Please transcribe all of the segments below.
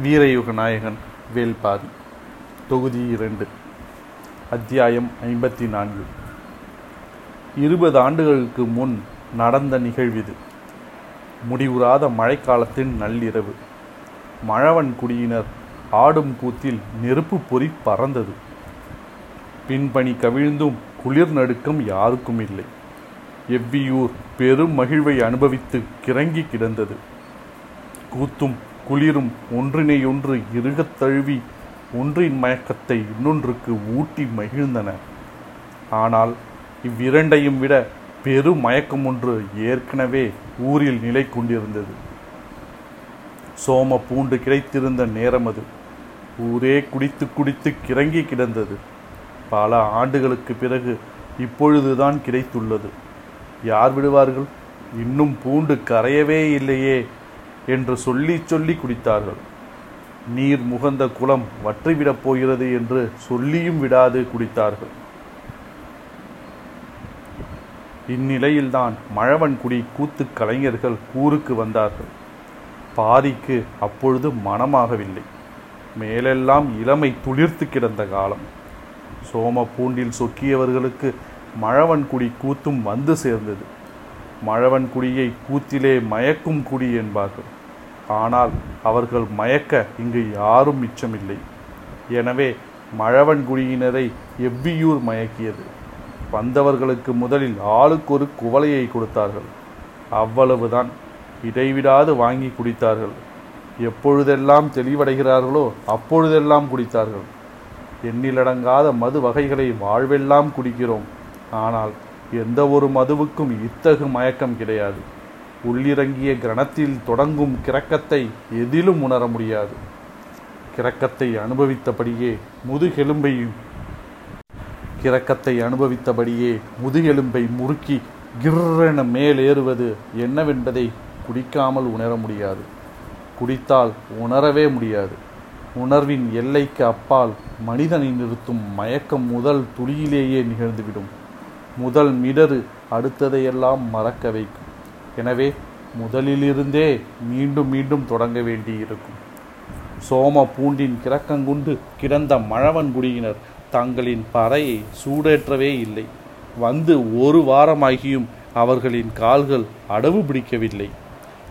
வீரயுக நாயகன் வேல்பாரி தொகுதி இரண்டு அத்தியாயம் ஐம்பத்தி நான்கு இருபது ஆண்டுகளுக்கு முன் நடந்த நிகழ்விது. முடிவுறாத மழைக்காலத்தின் நள்ளிரவு. மழவன் குடியினர் ஆடும் கூத்தில் நெருப்பு பொறி பறந்தது. பின்பணி கவிழ்ந்தும் குளிர் நடுக்கம் யாருக்கும் இல்லை எவ்வியூர் பெரும் மகிழ்வை அனுபவித்து கிறங்கி கிடந்தது. கூத்தும் குளிரும் ஒன்றினையொன்று இறுகத் தழுவி ஒன்றின் மயக்கத்தை இன்னொன்றுக்கு ஊட்டி மகிழ்ந்தன. ஆனால் இவ்விரண்டையும் விட பெரும் மயக்கம் ஒன்று ஏற்கனவே ஊரில் நிலை கொண்டிருந்தது. சோம பூண்டு கிடைத்திருந்த நேரம் அது. ஊரே குடித்து குடித்து கிறங்கி கிடந்தது. பல ஆண்டுகளுக்கு பிறகு இப்பொழுதுதான் கிடைத்துள்ளது. யார் விடுவார்கள்? இன்னும் பூண்டு கரையவே இல்லையே என்று சொல்லி சொல்லி குடித்தார்கள். நீர் முகந்த குளம் வற்றிவிடப் போகிறது என்று சொல்லியும் விடாது குடித்தார்கள். இந்நிலையில்தான் மழவன்குடி கூத்து கலைஞர்கள் ஊருக்கு வந்தார்கள். பாரிக்கு அப்பொழுது மனமாகவில்லை. மேலெல்லாம் இளமை துளிர்த்து கிடந்த காலம். சோம பூண்டில் சொக்கியவர்களுக்கு மழவன்குடி கூத்தும் வந்து சேர்ந்தது. மழவன்குடியை கூத்திலே மயக்கும் குடி என்பார்கள். ஆனால் அவர்கள் மயக்க இங்கு யாரும் மிச்சமில்லை. எனவே மழவன்குடியினரை எவ்வியூர் மயக்கியது? வந்தவர்களுக்கு முதலில் ஆளுக்கு ஒரு குவளையை கொடுத்தார்கள். அவ்வளவுதான். இடைவிடாது வாங்கி குடித்தார்கள். எப்பொழுதெல்லாம் தெளிவடைகிறார்களோ அப்பொழுதெல்லாம் குடித்தார்கள். எண்ணிலடங்காத மது வகைகளை வாழ்வெல்லாம் குடிக்கிறோம். ஆனால் எந்த ஒரு மதுவுக்கும் இத்தகு மயக்கம் கிடையாது. உள்ளிறங்கிய கிரணத்தில் தொடங்கும் கிறக்கத்தை எதிலும் உணர முடியாது. கிறக்கத்தை அனுபவித்தபடியே முதுகெலும்பையும் கிறக்கத்தை அனுபவித்தபடியே முதுகெலும்பை முறுக்கி கிர்ரென மேலேறுவது என்னவென்பதை குடிக்காமல் உணர முடியாது. குடித்தால் உணரவே முடியாது. உணர்வின் எல்லைக்கு அப்பால் மனிதனை நிறுத்தும் மயக்கம் முதல் துளியிலேயே நிகழ்ந்துவிடும். முதல் மிடரு அடுத்ததையெல்லாம் மறக்க வைக்கும். எனவே முதலிலிருந்தே மீண்டும் மீண்டும் தொடங்க வேண்டியிருக்கும். சோம பூண்டின் கிறக்கங்குண்டு கிடந்த மழவன்குடியினர் தங்களின் பறையை சூடேற்றவே இல்லை. வந்து ஒரு வாரமாகியும் அவர்களின் கால்கள் அடவு பிடிக்கவில்லை.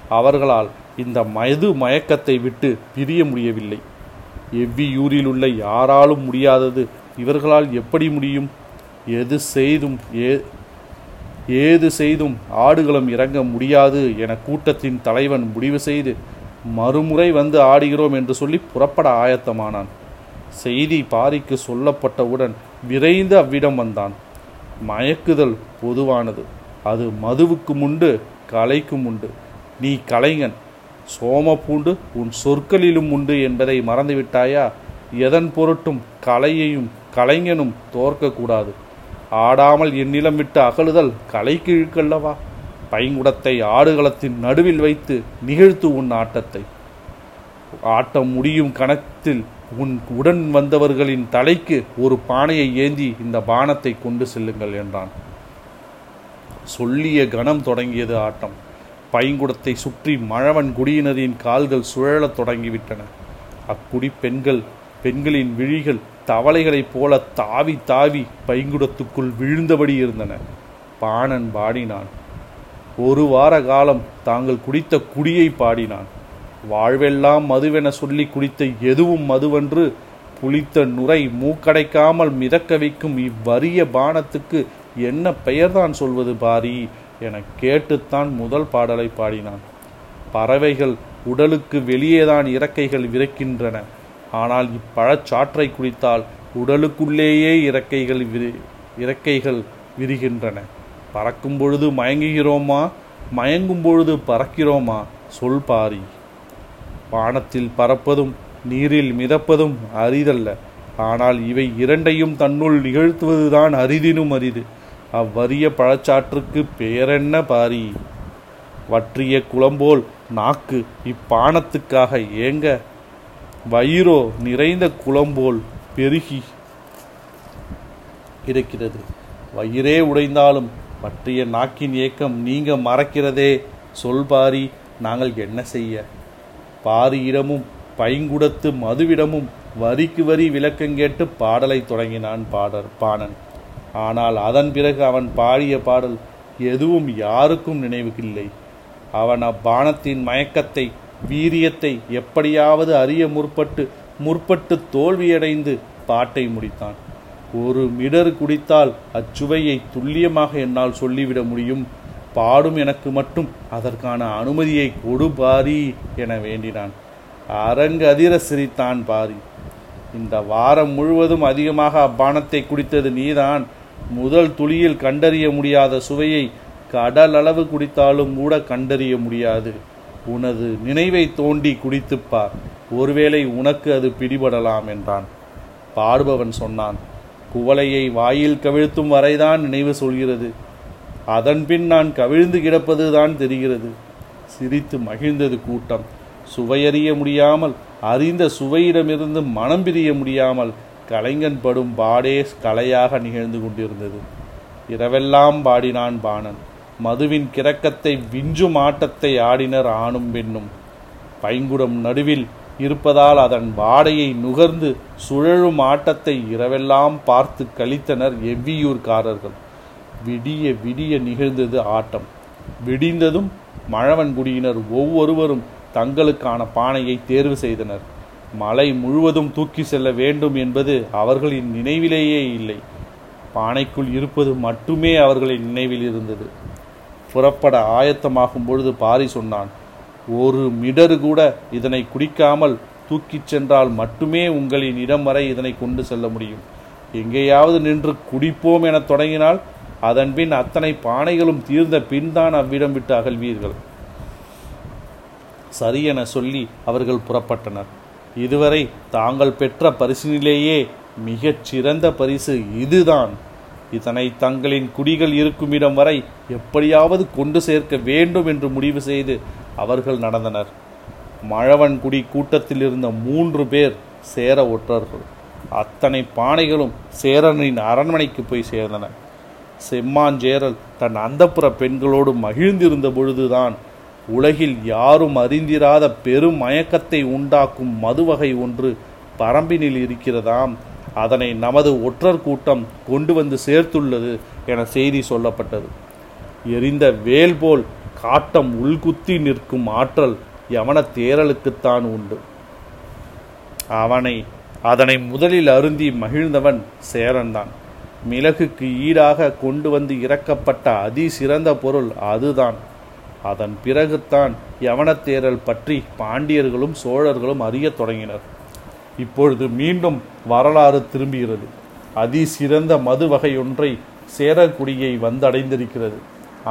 அவர்களால் இந்த மது மயக்கத்தை விட்டு பிரிய முடியவில்லை. எவ்வியூரில் உள்ள யாராலும் முடியாதது இவர்களால் எப்படி முடியும்? எது செய்தும் ஏ ஏது செய்தும் ஆடுகளம் இறங்க முடியாது என கூட்டத்தின் தலைவன் முடிவு செய்து மறுமுறை வந்து ஆடுகிறோம் என்று சொல்லி புறப்பட ஆயத்தமானான். செய்தி பாரிக்கு சொல்லப்பட்டவுடன் விரைந்து அவ்விடம் வந்தான். மயக்குதல் பொதுவானது. அது மதுவுக்கும் உண்டு கலைக்கும் உண்டு. நீ கலைஞன் சோம பூண்டு உன் சொற்களிலும் உண்டு என்பதை மறந்துவிட்டாயா? எதன் பொருட்டும் கலையையும் கலைஞனும் தோற்கக்கூடாது. ஆடாமல் என்னிடம் விட்டு அகழுதல் கலைக்கு இழுக்கல்லவா பைங்குடத்தை ஆடுகளத்தின் நடுவில் வைத்து நிகழ்த்து உன் ஆட்டத்தை. ஆட்டம் முடியும் கணத்தில் உன் உடன் வந்தவர்களின் தலைக்கு ஒரு பானையை ஏந்தி இந்த பானத்தை கொண்டு செல்லுங்கள் என்றான். சொல்லிய கணம் தொடங்கியது ஆட்டம். பைங்குடத்தை சுற்றி மழவன் குடியினரின் கால்கள் சுழலத் தொடங்கிவிட்டன. அக்குடி பெண்கள் பெண்களின் விழிகள் தவளைகளைப் போல தாவி தாவி பைங்குடத்துக்குள் விழுந்தபடி இருந்தன. பாணன் பாடினான். ஒரு வார காலம் தாங்கள் குடித்த குடியை பாடினான். வாழ்வெல்லாம் மதுவென சொல்லி குடித்த எதுவும் மதுவென்று புளித்த நுரை மூக்கடைக்காமல் மிதக்க வைக்கும் இவ்வரிய பானத்துக்கு என்ன பெயர்தான் சொல்வது பாரி என கேட்டுத்தான் முதல் பாடலை பாடினான். பறவைகள் உடலுக்கு வெளியேதான் இறக்கைகள் விரைக்கின்றன ஆனால் இப்பழச்சாற்றை குடித்தால் உடலுக்குள்ளேயே இறக்கைகள் விரி இறக்கைகள் விரிகின்றன. பறக்கும் பொழுது மயங்குகிறோமா? மயங்கும் பொழுது பறக்கிறோமா? சொல் பாரி. வானத்தில் பறப்பதும் நீரில் மிதப்பதும் அரிதல்ல. ஆனால் இவை இரண்டையும் தன்னுள் நிகழ்த்துவதுதான் அரிதினும் அரிது. அவ்வரிய பழச்சாற்றுக்கு பெயரென்ன பாரி? வற்றிய குளம்போல் நாக்கு இப்பானத்துக்காக ஏங்க? வயிறோ நிறைந்த குளம்போல் பெருகி இருக்கிறது. வயிறே உடைந்தாலும் பற்றிய நாக்கின் ஏக்கம் நீங்க மறக்கிறதே. சொல் பாரி நாங்கள் என்ன செய்ய? பாரியிடமும் பைங்குடத்து மதுவிடமும் வரிக்கு வரி விளக்கம் கேட்டு பாடலைத் தொடங்கினான் பாடர் பாணன். ஆனால் அதன் பிறகு அவன் பாடிய பாடல் எதுவும் யாருக்கும் நினைவுக்கில்லை. அவன் அப்பானத்தின் மயக்கத்தை வீரியத்தை எப்படியாவது அறிய முற்பட்டு முற்பட்டு தோல்வியடைந்து பாட்டை முடித்தான். ஒரு மிடர் குடித்தால் அச்சுவையை துல்லியமாக என்னால் சொல்லிவிட முடியும். பாடும் எனக்கு மட்டும் அதற்கான அனுமதியை கொடு பாரி என வேண்டினான். அரங்கு அதிர சிரித்தான் பாரி. இந்த வாரம் முழுவதும் அதிகமாக அப்பானத்தை குடித்தது நீதான். முதல் துளியில் கண்டறிய முடியாத சுவையை கடலளவு குடித்தாலும் கூட கண்டறிய முடியாது. உனது நினைவை தோண்டி குடித்துப்பார் ஒருவேளை உனக்கு அது பிடிபடலாம் என்றான். பாடுபவன் சொன்னான் குவளையை வாயில் கவிழ்த்தும் வரைதான் நினைவு சொல்கிறது. அதன்பின் நான் கவிழ்ந்து கிடப்பதுதான் தெரிகிறது. சிரித்து மகிழ்ந்தது கூட்டம். சுவையறிய முடியாமல் அறிந்த சுவையிடமிருந்து மனம் பிரிய முடியாமல் கலைஞன் படும் பாடே கலையாக நிகழ்ந்து கொண்டிருந்தது. இரவெல்லாம் பாடினான் பாணன். மதுவின் கிறக்கத்தை விஞ்சும் ஆட்டத்தை ஆடினர் ஆணும் பெண்ணும். பைங்குடம் நடுவில் இருப்பதால் அதன் வாடையை நுகர்ந்து சுழலும் ஆட்டத்தை இரவெல்லாம் பார்த்து கழித்தனர் எவ்வியூர்காரர்கள். விடிய விடிய நிகழ்ந்தது ஆட்டம். விடிந்ததும் மழவன்குடியினர் ஒவ்வொருவரும் தங்களுக்கான பானையை தேர்வு செய்தனர். மலை முழுவதும் தூக்கி செல்ல வேண்டும் என்பது அவர்களின் நினைவிலேயே இல்லை. பானைக்குள் இருப்பது மட்டுமே அவர்களின் நினைவில் இருந்தது. புறப்பட ஆயத்தமாகும் பொழுது பாரி சொன்னான் ஒரு மிடரு கூட இதனை குடிக்காமல் தூக்கிச் சென்றால் மட்டுமே உங்களின் இடம் வரை இதனை கொண்டு செல்ல முடியும். எங்கேயாவது நின்று குடிப்போம் என தொடங்கினால் அதன்பின் அத்தனை பானைகளும் தீர்ந்த பின்தான் அவ்விடம் விட்டு அகழ்வீர்கள் சரியென சொல்லி அவர்கள் புறப்பட்டனர். இதுவரை தாங்கள் பெற்ற பரிசினிலேயே மிகச் சிறந்த பரிசு இதுதான். இதனை தங்களின் குடிகள் இருக்கும் இடம் வரை எப்படியாவது கொண்டு சேர்க்க வேண்டும் என்று முடிவு செய்து அவர்கள் நடந்தனர். மழவன்குடி கூட்டத்தில் இருந்த மூன்று பேர் சேர ஒற்றர்கள். அத்தனை பானைகளும் சேரனின் அரண்மனைக்கு போய் சேர்ந்தன. செம்மாஞ்சேரல் தன் அந்தப்புற பெண்களோடு மகிழ்ந்திருந்த பொழுதுதான் உலகில் யாரும் அறிந்திராத பெரும் மயக்கத்தை உண்டாக்கும் மதுவகை ஒன்று பரம்பினில் இருக்கிறதாம். அதனை நமது ஒற்றர் கூட்டம் கொண்டு வந்து சேர்த்துள்ளது என செய்தி சொல்லப்பட்டது. எரிந்த வேல் போல் காட்டம் உள்குத்தி நிற்கும் ஆற்றல் யவன தேரலுக்குத்தான் உண்டு. அவனை அதனை முதலில் அருந்தி மகிழ்ந்தவன் சேரன்தான். மிளகுக்கு ஈடாக கொண்டு வந்து இறக்கப்பட்ட அதி சிறந்த பொருள் அதுதான். அதன் பிறகுத்தான் யவனத்தேரல் பற்றி பாண்டியர்களும் சோழர்களும் அறியத் தொடங்கினர். இப்பொழுது மீண்டும் வரலாறு திரும்புகிறது அதிசிறந்த மது வகை ஒன்றை சேரக்குடியை வந்தடைந்திருக்கிறது.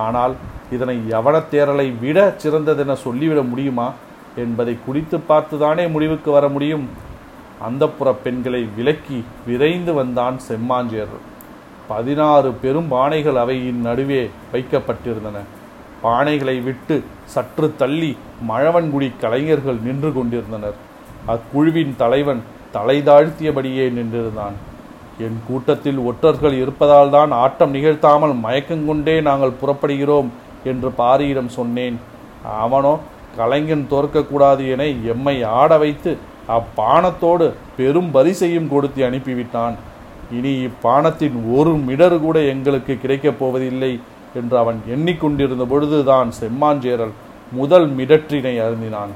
ஆனால் இதனை யவனத்தேரலை விட சிறந்ததென சொல்லிவிட முடியுமா? என்பதை குடித்து பார்த்துதானே முடிவுக்கு வர முடியும். அந்தப்புற பெண்களை விலக்கி விரைந்து வந்தான் செம்மாஞ்சேரல் பதினாறு பெரும் பானைகள் அவையின் நடுவே வைக்கப்பட்டிருந்தன. பானைகளை விட்டு சற்று தள்ளி மழவன்குடி கலைஞர்கள் நின்று கொண்டிருந்தனர். அக்குழுவின் தலைவன் தலை தாழ்த்தியபடியே நின்றிருந்தான். என் கூட்டத்தில் ஒற்றர்கள் இருப்பதால் தான் ஆட்டம் நிகழ்த்தாமல் மயக்கங்கொண்டே நாங்கள் புறப்படுகிறோம் என்று பாரியிடம் சொன்னேன். அவனோ கலைஞன் தோற்கக்கூடாது என எம்மை ஆட வைத்து அப்பானத்தோடு பெரும் பரிசையும் கொடுத்து அனுப்பிவிட்டான். இனி இப்பானத்தின் ஒரு மிடர் கூட எங்களுக்கு கிடைக்கப் போவதில்லை என்று அவன் எண்ணிக்கொண்டிருந்த பொழுதுதான் செம்மாஞ்சேரல் முதல் மிடற்றினை அருந்தினான்.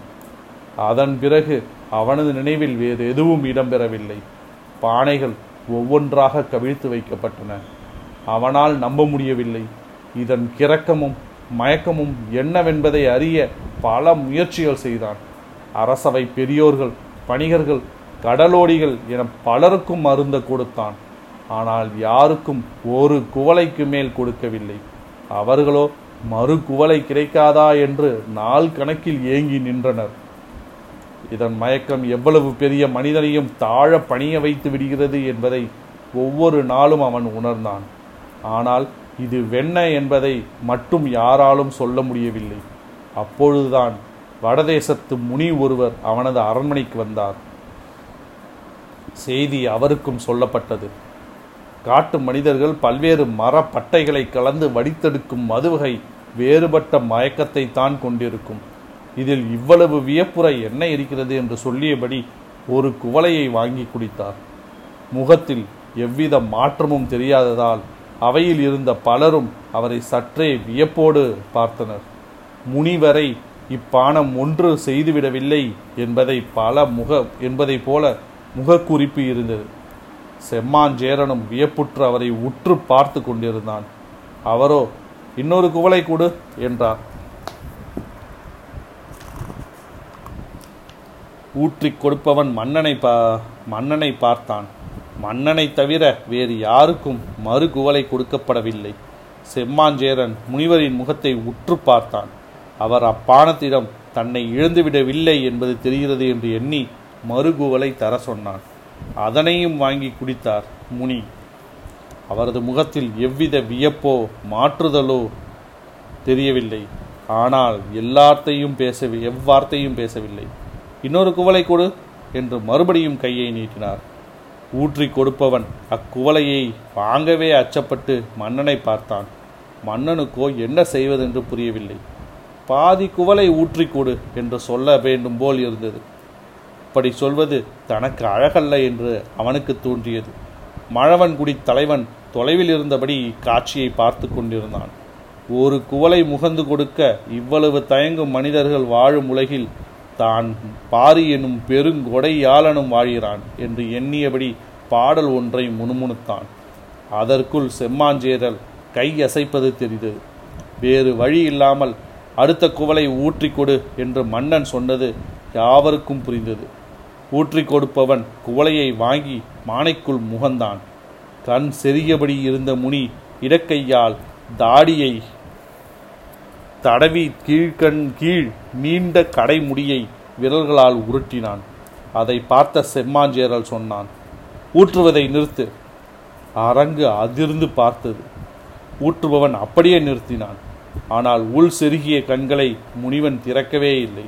அதன் பிறகு அவனது நினைவில் வேறு எதுவும் இடம்பெறவில்லை. பானைகள் ஒவ்வொன்றாக கவிழ்த்து வைக்கப்பட்டன. அவனால் நம்ப முடியவில்லை. இதன் கிறக்கமும் மயக்கமும் என்னவென்பதை அறிய பல முயற்சிகள் செய்தான். அரசவை பெரியோர்கள் பணிகர்கள் கடலோடிகள் என பலருக்கும் அருந்த கொடுத்தான். ஆனால் யாருக்கும் ஒரு குவளைக்கு மேல் கொடுக்கவில்லை. அவர்களோ மறு குவளை கிடைக்காதா என்று நாள் கணக்கில் ஏங்கி நின்றனர். இதன் மயக்கம் எவ்வளவு பெரிய மனிதனையும் தாழ பணிய வைத்து விடுகிறது என்பதை ஒவ்வொரு நாளும் அவன் உணர்ந்தான். ஆனால் இது வெண்ண என்பதை மட்டும் யாராலும் சொல்ல முடியவில்லை. அப்பொழுதுதான் வடதேசத்து முனி ஒருவர் அவனது அரண்மனைக்கு வந்தார். செய்தி அவருக்கும் சொல்லப்பட்டது. காட்டு மனிதர்கள் பல்வேறு மரப்பட்டைகளை கலந்து வடித்தெடுக்கும் மதுவகை வேறுபட்ட மயக்கத்தை தான் கொண்டிருக்கும். இதில் இவ்வளவு வியப்புற என்ன இருக்கிறது என்று சொல்லியபடி ஒரு குவளையை வாங்கி குடித்தார். முகத்தில் எவ்வித மாற்றமும் தெரியாததால் அவையில் இருந்த பலரும் அவரை சற்றே வியப்போடு பார்த்தனர். முனிவரை இப்பானம் ஒன்று செய்துவிடவில்லை என்பதை பல முக என்பதைப் போல முகக்குறிப்பு இருந்தது. செம்மாஞ்சேரனும் வியப்புற்று அவரை உற்று பார்த்து கொண்டிருந்தான். அவரோ இன்னொரு குவளை கொடு என்றார். ஊற்றிக் கொடுப்பவன் மன்னனை பா மன்னனை பார்த்தான். மன்னனை தவிர வேறு யாருக்கும் மறு குவலை கொடுக்கப்படவில்லை. செம்மாஞ்சேரன் முனிவரின் முகத்தை உற்று பார்த்தான். அவர் அப்பானத்திடம் தன்னை இழந்துவிடவில்லை என்பது தெரிகிறது என்று எண்ணி மறுகுவலை தர சொன்னான். அதனையும் வாங்கி குடித்தார் முனி. அவரது முகத்தில் எவ்வித வியப்போ மாற்றுதலோ தெரியவில்லை. ஆனால் எல்லாத்தையும் பேச எவ்வார்த்தையும் பேசவில்லை. இன்னொரு குவளை கொடு என்று மறுபடியும் கையை நீட்டினார். ஊற்றி கொடுப்பவன் அக்குவளையை வாங்கவே அச்சப்பட்டு மன்னனை பார்த்தான். மன்னனுக்கோ என்ன செய்வதென்று புரியவில்லை. பாதி குவளை ஊற்றி கொடு என்று சொல்ல வேண்டும் போல் இருந்தது. அப்படி சொல்வது தனக்கு அழகல்ல என்று அவனுக்கு தோன்றியது. மழவன்குடி தலைவன் தொலைவில் இருந்தபடி இக்காட்சியை பார்த்து கொண்டிருந்தான். ஒரு குவளை முகந்து கொடுக்க இவ்வளவு தயங்கும் மனிதர்கள் வாழும் உலகில் தான் பாரி எனும் பெருங்கொடையாளனும் வாழ்கிறான் என்று எண்ணியபடி பாடல் ஒன்றை முணுமுணுத்தான். அதற்குள் செம்மாஞ்சேரல் கை அசைப்பது தெரிந்தது வேறு வழி இல்லாமல் அடுத்த குவளை ஊற்றி கொடு என்று மன்னன் சொன்னது யாவருக்கும் புரிந்தது. ஊற்றி கொடுப்பவன் குவளையை வாங்கி மானைக்குள் முகந்தான். கண் செறியபடி இருந்த முனி இடக்கையால் தாடியை தடவி கீழ்கண் கீழ் நீண்ட கடைமுடியை விரல்களால் உருட்டினான். அதை பார்த்த செம்மாஞ்சேரல் சொன்னான் ஊற்றுவதை நிறுத்து. அரங்கு அதிர்ந்து பார்த்தது. ஊற்றுபவன் அப்படியே நிறுத்தினான். ஆனால் உள் செருகிய கண்களை முனிவன் திறக்கவே இல்லை.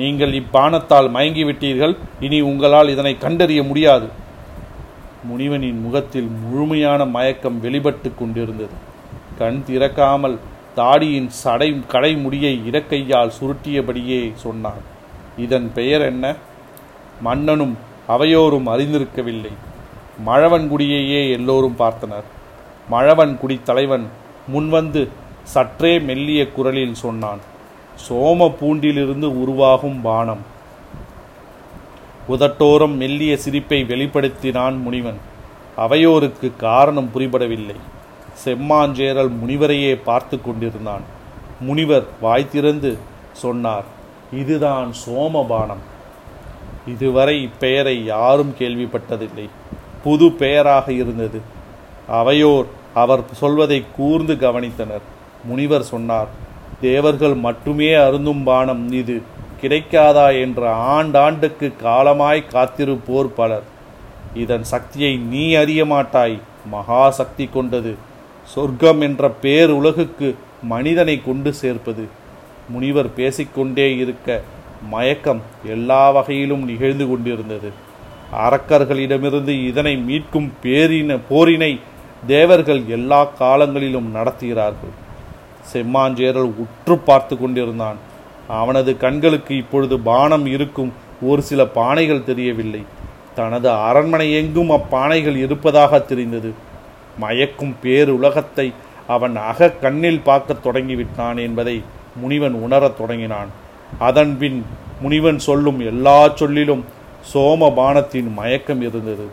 நீங்கள் இப்பானத்தால் மயங்கிவிட்டீர்கள். இனி உங்களால் இதனை கண்டறிய முடியாது. முனிவனின் முகத்தில் முழுமையான மயக்கம் வெளிப்பட்டு கொண்டிருந்தது. கண் திறக்காமல் தாடியின் சடை கடைமுடியை இடக்கையால் சுருட்டியபடியே சொன்னான். இதன் பெயர் என்ன? மன்னனும் அவையோரும் அறிந்திருக்கவில்லை. மழவன்குடியையே எல்லோரும் பார்த்தனர். மழவன்குடி தலைவன் முன்வந்து சற்றே மெல்லிய குரலில் சொன்னான் சோம பூண்டிலிருந்து உருவாகும் பானம் உதட்டோரம் மெல்லிய சிரிப்பை வெளிப்படுத்தினான் முனிவன். அவையோருக்கு காரணம் புரிபடவில்லை. செம்மாஞ்சேரல் முனிவரையே பார்த்து கொண்டிருந்தான். முனிவர் வாய் திறந்து சொன்னார் இதுதான் சோமபானம். இதுவரை இப்பெயரை யாரும் கேள்விப்பட்டதில்லை. புது பெயராக இருந்தது. அவையோர் அவர் சொல்வதை கூர்ந்து கவனித்தனர். முனிவர் சொன்னார் தேவர்கள் மட்டுமே அருந்தும் பானம். இது கிடைக்காதா என்ற ஆண்டாண்டுக்கு காலமாய் காத்திருப்போர் பலர். இதன் சக்தியை நீ அறிய மாட்டாய் மகா சக்தி கொண்டது. சொர்க்கம் என்ற பேர் உலகுக்கு மனிதனை கொண்டு சேர்ப்பது. முனிவர் பேசிக்கொண்டே இருக்க மயக்கம் எல்லா வகையிலும் நிகழ்ந்து கொண்டிருந்தது. அரக்கர்களிடமிருந்து இதனை மீட்கும் பேரின போரினை தேவர்கள் எல்லா காலங்களிலும் நடத்துகிறார்கள். செம்மாஞ்சேரல் உற்று பார்த்து கொண்டிருந்தான். அவனது கண்களுக்கு இப்பொழுது பானம் இருக்கும் ஒரு சில பானைகள் தெரியவில்லை. தனது அரண்மனை எங்கும் அப்பானைகள் இருப்பதாக தெரிந்தது. மயக்கும் பேருலகத்தை அவன் அக கண்ணில் பார்க்கத் தொடங்கிவிட்டான் என்பதை முனிவன் உணரத் தொடங்கினான். அதன்பின் முனிவன் சொல்லும் எல்லா சொல்லிலும் சோமபானத்தின் மயக்கம் இருந்தது.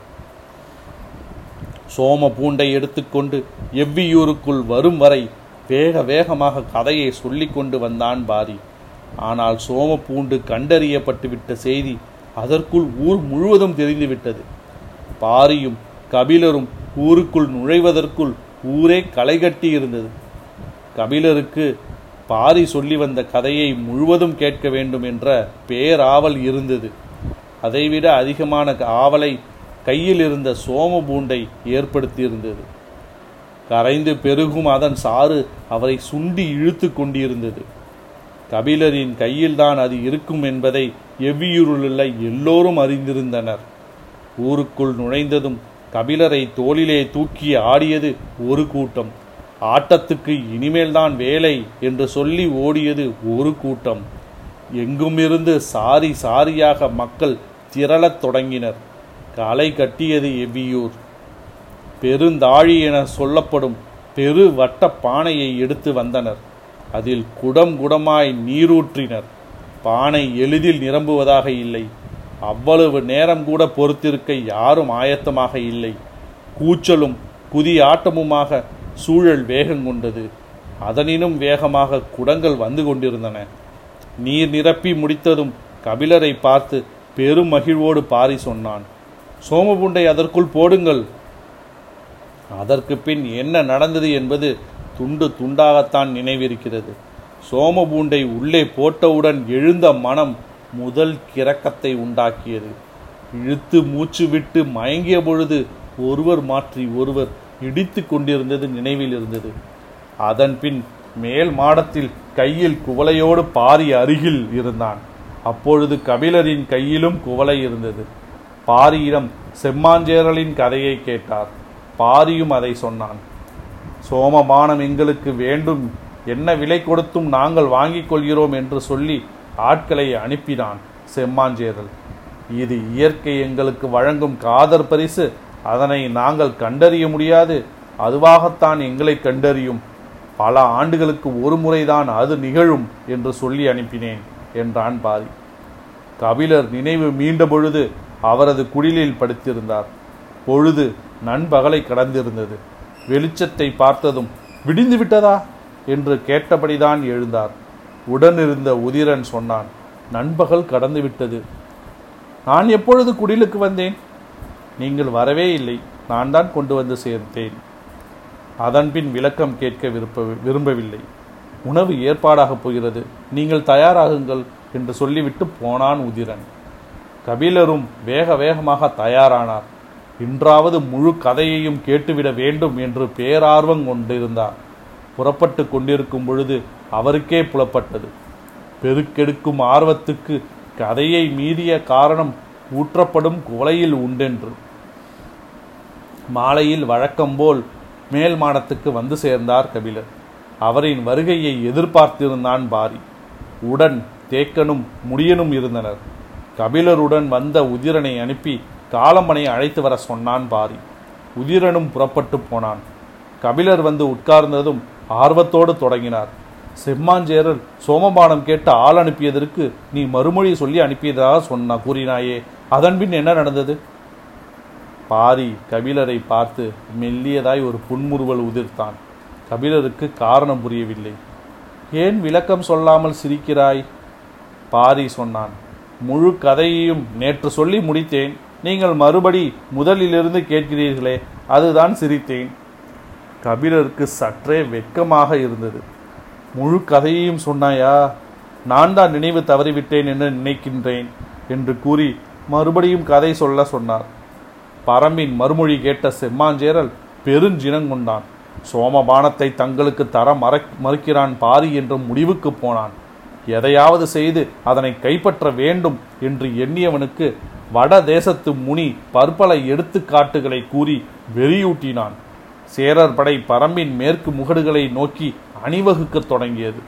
சோம பூண்டை எடுத்துக்கொண்டு எவ்வியூருக்குள் வரும் வரை வேக வேகமாக கதையை சொல்லி கொண்டு வந்தான் பாரி. ஆனால் சோம பூண்டு கண்டறியப்பட்டுவிட்ட செய்தி அதற்குள் ஊர் முழுவதும் தெரிந்துவிட்டது. பாரியும் கபிலரும் ஊருக்குள் நுழைவதற்குள் ஊரே களைகட்டி இருந்தது. கபிலருக்கு பாரி சொல்லி வந்த கதையை முழுவதும் கேட்க வேண்டும் என்ற பேராவல் இருந்தது. அதைவிட அதிகமான ஆவலை கையில் இருந்த சோம பூண்டை ஏற்படுத்தியிருந்தது. கரைந்து பெருகும் அதன் சாறு அவரை சுண்டி இழுத்து கொண்டிருந்தது. கபிலரின் கையில்தான் அது இருக்கும் என்பதை எவ்வியூருள்ள எல்லோரும் அறிந்திருந்தனர். ஊருக்குள் நுழைந்ததும் கபிலரை தோளிலே தூக்கி ஆடியது ஒரு கூட்டம். ஆட்டத்துக்கு இனிமேல்தான் வேலை என்று சொல்லி ஓடியது ஒரு கூட்டம். எங்குமிருந்து சாரி சாரியாக மக்கள் திரளத் தொடங்கினர். களை கட்டியது எவ்வியூர். பெருந்தாழி என சொல்லப்படும் பெரு வட்ட பானையை எடுத்து வந்தனர். அதில் குடம் குடமாய் நீரூற்றினர். பானை எளிதில் நிரம்புவதாக இல்லை. அவ்வளவு நேரம் கூட பொறுத்திருக்க யாரும் ஆயத்தமாக இல்லை. கூச்சலும் புதிய ஆட்டமுமாக சூழல் வேகம் கொண்டது. அதனினும் வேகமாக குடங்கள் வந்து கொண்டிருந்தன. நீர் நிரப்பி முடித்ததும் கபிலரை பார்த்து பெரும் மகிழ்வோடு பாரி சொன்னான் சோமபுண்டை அதற்குள் போடுங்கள். அதற்கு பின் என்ன நடந்தது என்பது துண்டு துண்டாகத்தான் நினைவிருக்கிறது. சோமபூண்டை உள்ளே போட்டவுடன் எழுந்த மனம் முதல் கிறக்கத்தை உண்டாக்கியது. இழுத்து மூச்சு விட்டு மயங்கிய பொழுது ஒருவர் மாற்றி ஒருவர் இடித்து கொண்டிருந்தது நினைவில் இருந்தது. அதன் பின் மேல் மாடத்தில் கையில் குவளையோடு பாரி அருகில் இருந்தான். அப்பொழுது கபிலரின் கையிலும் குவளை இருந்தது. பாரியிடம் செம்மாஞ்சேரலின் கதையை கேட்டார். பாரியும் அதை சொன்னான். சோமபானம் எங்களுக்கு வேண்டும். என்ன விலை கொடுத்தும் நாங்கள் வாங்கிக் கொள்கிறோம் என்று சொல்லி ஆட்களை அனுப்பினான் செம்மாஞ்சேரல் இது இயற்கை எங்களுக்கு வழங்கும் காதர் பரிசு. அதனை நாங்கள் கண்டறிய முடியாது. அதுவாகத்தான் எங்களை கண்டறியும். பல ஆண்டுகளுக்கு ஒரு முறைதான் அது நிகழும் என்று சொல்லி அனுப்பினேன் என்றான் பாரி. கபிலர் நினைவு மீண்ட பொழுது அவரது குடிலில் படுத்திருந்தார். பொழுது நண்பகலை கடந்திருந்தது. வெளிச்சத்தை பார்த்ததும் விடிந்து விட்டதா? என்று கேட்டபடிதான் எழுந்தார். உடனிருந்த உதிரன் சொன்னான் நண்பகல் கடந்து விட்டது நான் எப்பொழுது குடிலுக்கு வந்தேன்? நீங்கள் வரவே இல்லை நான் தான் கொண்டு வந்து சேர்த்தேன். அதன்பின் விளக்கம் கேட்க விருப்ப விரும்பவில்லை. உணவு ஏற்பாடாகப் போகிறது நீங்கள் தயாராகுங்கள் என்று சொல்லிவிட்டு போனான் உதிரன். கபிலரும் வேக வேகமாக தயாரானார். இன்றாவது முழு கதையையும் கேட்டுவிட வேண்டும் என்று பேரார்வம் கொண்டிருந்தார். புறப்பட்டு கொண்டிருக்கும் பொழுது அவருக்கே புலப்பட்டது. பெருக்கெடுக்கும் ஆர்வத்துக்கு கதையை மீறிய காரணம் ஊற்றப்படும் குவளையில் உண்டென்று. மாலையில் வழக்கம்போல் மேல் மாடத்துக்கு வந்து சேர்ந்தார் கபிலர். அவரின் வருகையை எதிர்பார்த்திருந்தான் பாரி. உடன் தேக்கனும் முடியனும் இருந்தனர். கபிலருடன் வந்த உதிரனை அனுப்பி காலம்பனை அழைத்து வர சொன்னான் பாரி. உதிரனும் புறப்பட்டு போனான். கபிலர் வந்து உட்கார்ந்ததும் ஆர்வத்தோடு தொடங்கினார். செம்மாஞ்சேரல் சோமபானம் கேட்டு ஆள் அனுப்பியதற்கு நீ மறுமொழி சொல்லி அனுப்பியதாக சொன்ன கூறினாயே. அதன்பின் என்ன நடந்தது? பாரி கபிலரை பார்த்து மெல்லியதாய் ஒரு புன்முறுவல் உதிர்த்தான். கபிலருக்கு காரணம் புரியவில்லை. ஏன் விளக்கம் சொல்லாமல் சிரிக்கிறாய்? பாரி சொன்னான். முழு கதையையும் நேற்று சொல்லி முடித்தேன். நீங்கள் மறுபடி முதலிலிருந்து கேட்கிறீர்களே அதுதான் சிரித்தேன். கபிலருக்கு சற்றே வெட்கமாக இருந்தது. முழு கதையையும் சொன்னாயா? நான் தான் நினைவு தவறிவிட்டேன் என்று நினைக்கின்றேன் என்று கூறி மறுபடியும் கதை சொல்ல சொன்னார். பரம்பின் மறுமொழி கேட்ட செம்மாஞ்சேரல் பெருஞ்சினங்கொண்டான் சோமபானத்தை தங்களுக்கு தர மற மறுக்கிறான் பாரி என்று முடிவுக்கு போனான். எதையாவது செய்து அதனை கைப்பற்ற வேண்டும் என்று எண்ணியவனுக்கு வட தேசத்து முனி பற்பல எடுத்துக்காட்டுகளை கூறி வெறியூட்டினான். சேரர் படை பரம்பின் மேற்கு முகடுகளை நோக்கி அணிவகுக்கத் தொடங்கியது.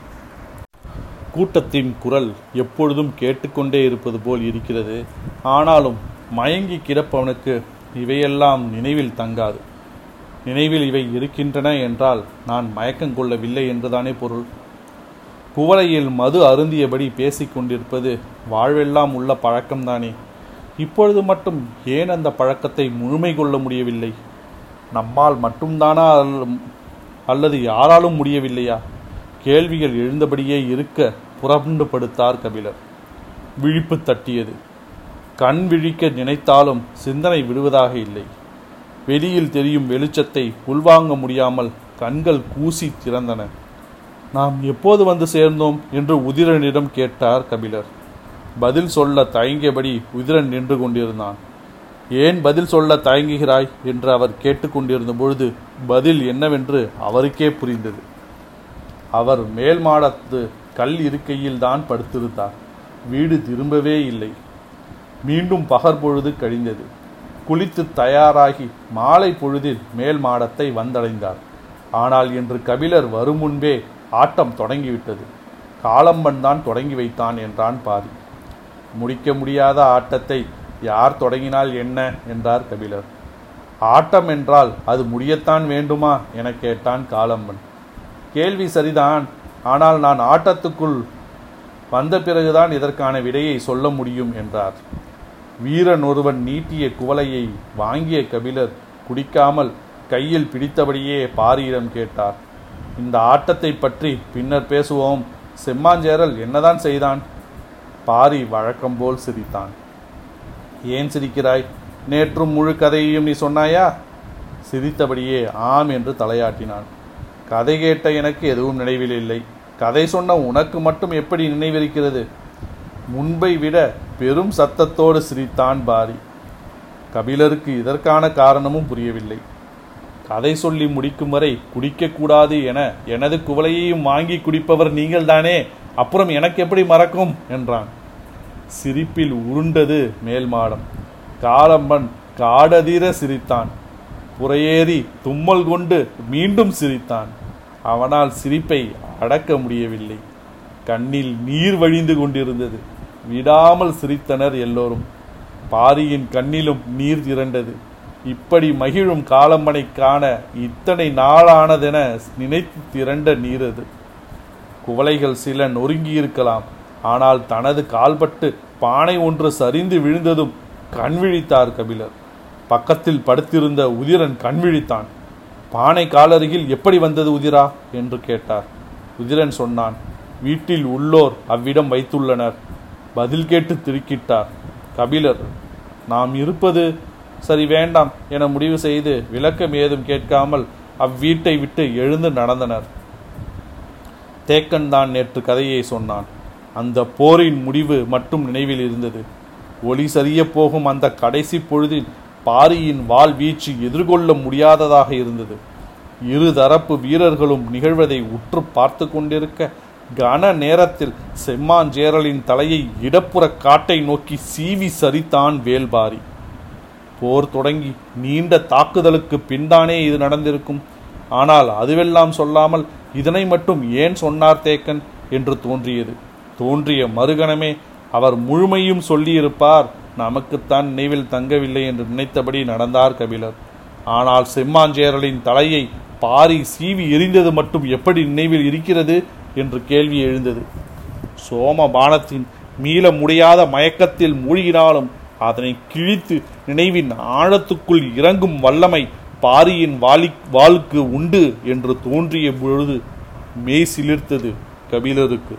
கூட்டத்தின் குரல் எப்பொழுதும் கேட்டுக்கொண்டே இருப்பது போல் இருக்கிறது. ஆனாலும் மயங்கி கிடப்பவனுக்கு இவையெல்லாம் நினைவில் தங்காது. நினைவில் இவை இருக்கின்றன என்றால் நான் மயக்கம் கொள்ளவில்லை என்றுதானே பொருள். குவளையில் மது அருந்தியபடி பேசிக்கொண்டிருப்பது வாழ்வெல்லாம் உள்ள பழக்கம்தானே. இப்பொழுது மட்டும் ஏன் அந்த பழக்கத்தை முழுமை கொள்ள முடியவில்லை? நம்மால் மட்டும்தானா அல்லது யாராலும் முடியவில்லையா? கேள்விகள் எழுந்தபடியே இருக்க புறம்பு படுத்தார் கபிலர். விழிப்பு தட்டியது. கண் விழிக்க நினைத்தாலும் சிந்தனை விடுவதாக இல்லை. வெளியில் தெரியும் வெளிச்சத்தை உள்வாங்க முடியாமல் கண்கள் கூசி திறந்தன. நாம் எப்போது வந்து சேர்ந்தோம் என்று உதிரனிடம் கேட்டார் கபிலர். பதில் சொல்ல தயங்கியபடி உதிரன் நின்று கொண்டிருந்தான். ஏன் பதில் சொல்ல தயங்குகிறாய்? என்று அவர் கேட்டுக்கொண்டிருந்த பொழுது பதில் என்னவென்று அவருக்கே புரிந்தது. அவர் மேல் மாடத்து கல் இருக்கையில் தான் படுத்திருந்தார். வீடு திரும்பவே இல்லை. மீண்டும் பகற்பொழுது கழிந்தது. குளித்து தயாராகி மாலை பொழுதில் மேல் மாடத்தை வந்தடைந்தார். ஆனால் இன்று கபிலர் வரும் முன்பே ஆட்டம் தொடங்கிவிட்டது. காளம்பன் தான் தொடங்கி வைத்தான் என்றான் பாரி. முடிக்க முடியாத ஆட்டத்தை யார் தொடங்கினால் என்ன? என்றார் கபிலர். ஆட்டம் என்றால் அது முடியத்தான் வேண்டுமா? என கேட்டான் காலம்பன். கேள்வி சரிதான். ஆனால் நான் ஆட்டத்துக்குள் வந்த பிறகுதான் இதற்கான விடையை சொல்ல முடியும் என்றார். வீரன் ஒருவன் நீட்டிய குவலையை வாங்கிய கபிலர் குடிக்காமல் கையில் பிடித்தபடியே பாரியிடம் கேட்டார். இந்த ஆட்டத்தை பற்றி பின்னர் பேசுவோம். செம்மாஞ்சேரல் என்னதான் செய்தான்? பாரி வழக்கம்போல் சிரித்தான். ஏன் சிரிக்கிறாய்? நேற்றும் முழு கதையையும் நீ சொன்னாயா? சிரித்தபடியே ஆம் என்று தலையாட்டினான். கதை கேட்ட எனக்கு எதுவும் நினைவில் இல்லை. கதை சொன்ன உனக்கு மட்டும் எப்படி நினைவிருக்கிறது? முன்பை விட பெரும் சத்தத்தோடு சிரித்தான் பாரி. கபிலருக்கு இதற்கான காரணமும் புரியவில்லை. கதை சொல்லி முடிக்கும் வரை குடிக்கக்கூடாது என எனது குவளையையும் வாங்கி குடிப்பவர் நீங்கள்தானே? அப்புறம் எனக்கு எப்படி மறக்கும்? என்றான். சிரிப்பில் உருண்டது மேல் மாடம் காலம்பன் காடதிர சிரித்தான். புறையேறி தும்மல் கொண்டு மீண்டும் சிரித்தான். அவனால் சிரிப்பை அடக்க முடியவில்லை. கண்ணில் நீர் வழிந்து கொண்டிருந்தது. விடாமல் சிரித்தனர் எல்லோரும். பாரியின் கண்ணிலும் நீர் திரண்டது. இப்படி மகிழும் காலம்பனை காண இத்தனை நாளானதென நினைத்து திரண்ட நீர் அது. குவளைகள் சில நொறுங்கியிருக்கலாம். ஆனால் தனது கால்பட்டு பானை ஒன்று சரிந்து விழுந்ததும் கண்விழித்தார் கபிலர். பக்கத்தில் படுத்திருந்த உதிரன் கண் விழித்தான். பானை காலருகில் எப்படி வந்தது உதிரா? என்று கேட்டார். உதிரன் சொன்னான் வீட்டில் உள்ளோர் அவ்விடம் வைத்துள்ளனர். பதில் கேட்டு திருக்கிட்டார். கபிலர் நாம் இருப்பது சரி வேண்டாம் என முடிவு செய்து விளக்கம் ஏதும் கேட்காமல் அவ்வீட்டை விட்டு எழுந்து நடந்தனர். தேக்கன் தான் நேற்று கதையை சொன்னான். அந்த போரின் முடிவு மட்டும் நினைவில் இருந்தது. ஒளி சரிய போகும் அந்த கடைசி பொழுதில் பாரியின் வாள் வீச்சு எதிர்கொள்ள முடியாததாக இருந்தது. இரு தரப்பு வீரர்களும் நிகழ்வதை உற்று பார்த்து கொண்டிருக்க கன நேரத்தில் செம்மாஞ்சேரலின் தலையை இடப்புற காட்டை நோக்கி சீவி சரித்தான் வேல்பாரி. போர் தொடங்கி நீண்ட தாக்குதலுக்கு பின்தானே இது நடந்திருக்கும். ஆனால் அதுவெல்லாம் சொல்லாமல் இதனை மட்டும் ஏன் சொன்னார் தேக்கன்? என்று தோன்றியது. தோன்றிய மறுகணமே அவர் முழுமையும் சொல்லியிருப்பார். நமக்குத்தான் நினைவில் தங்கவில்லை என்று நினைத்தபடி நடந்தார் கபிலர். ஆனால் செம்மாஞ்சேரலின் தலையை பாரி சீவி எரிந்தது மட்டும் எப்படி நினைவில் இருக்கிறது என்று கேள்வி எழுந்தது. சோம பானத்தின் மீள முடியாத மயக்கத்தில் மூழ்கினாலும் அதனை கிழித்து நினைவின் ஆழத்துக்குள் இறங்கும் வல்லமை பாரியின் வாலி வாளுக்கு உண்டு என்று தோன்றிய பொழுது மெய் சிலிர்த்தது கபிலருக்கு.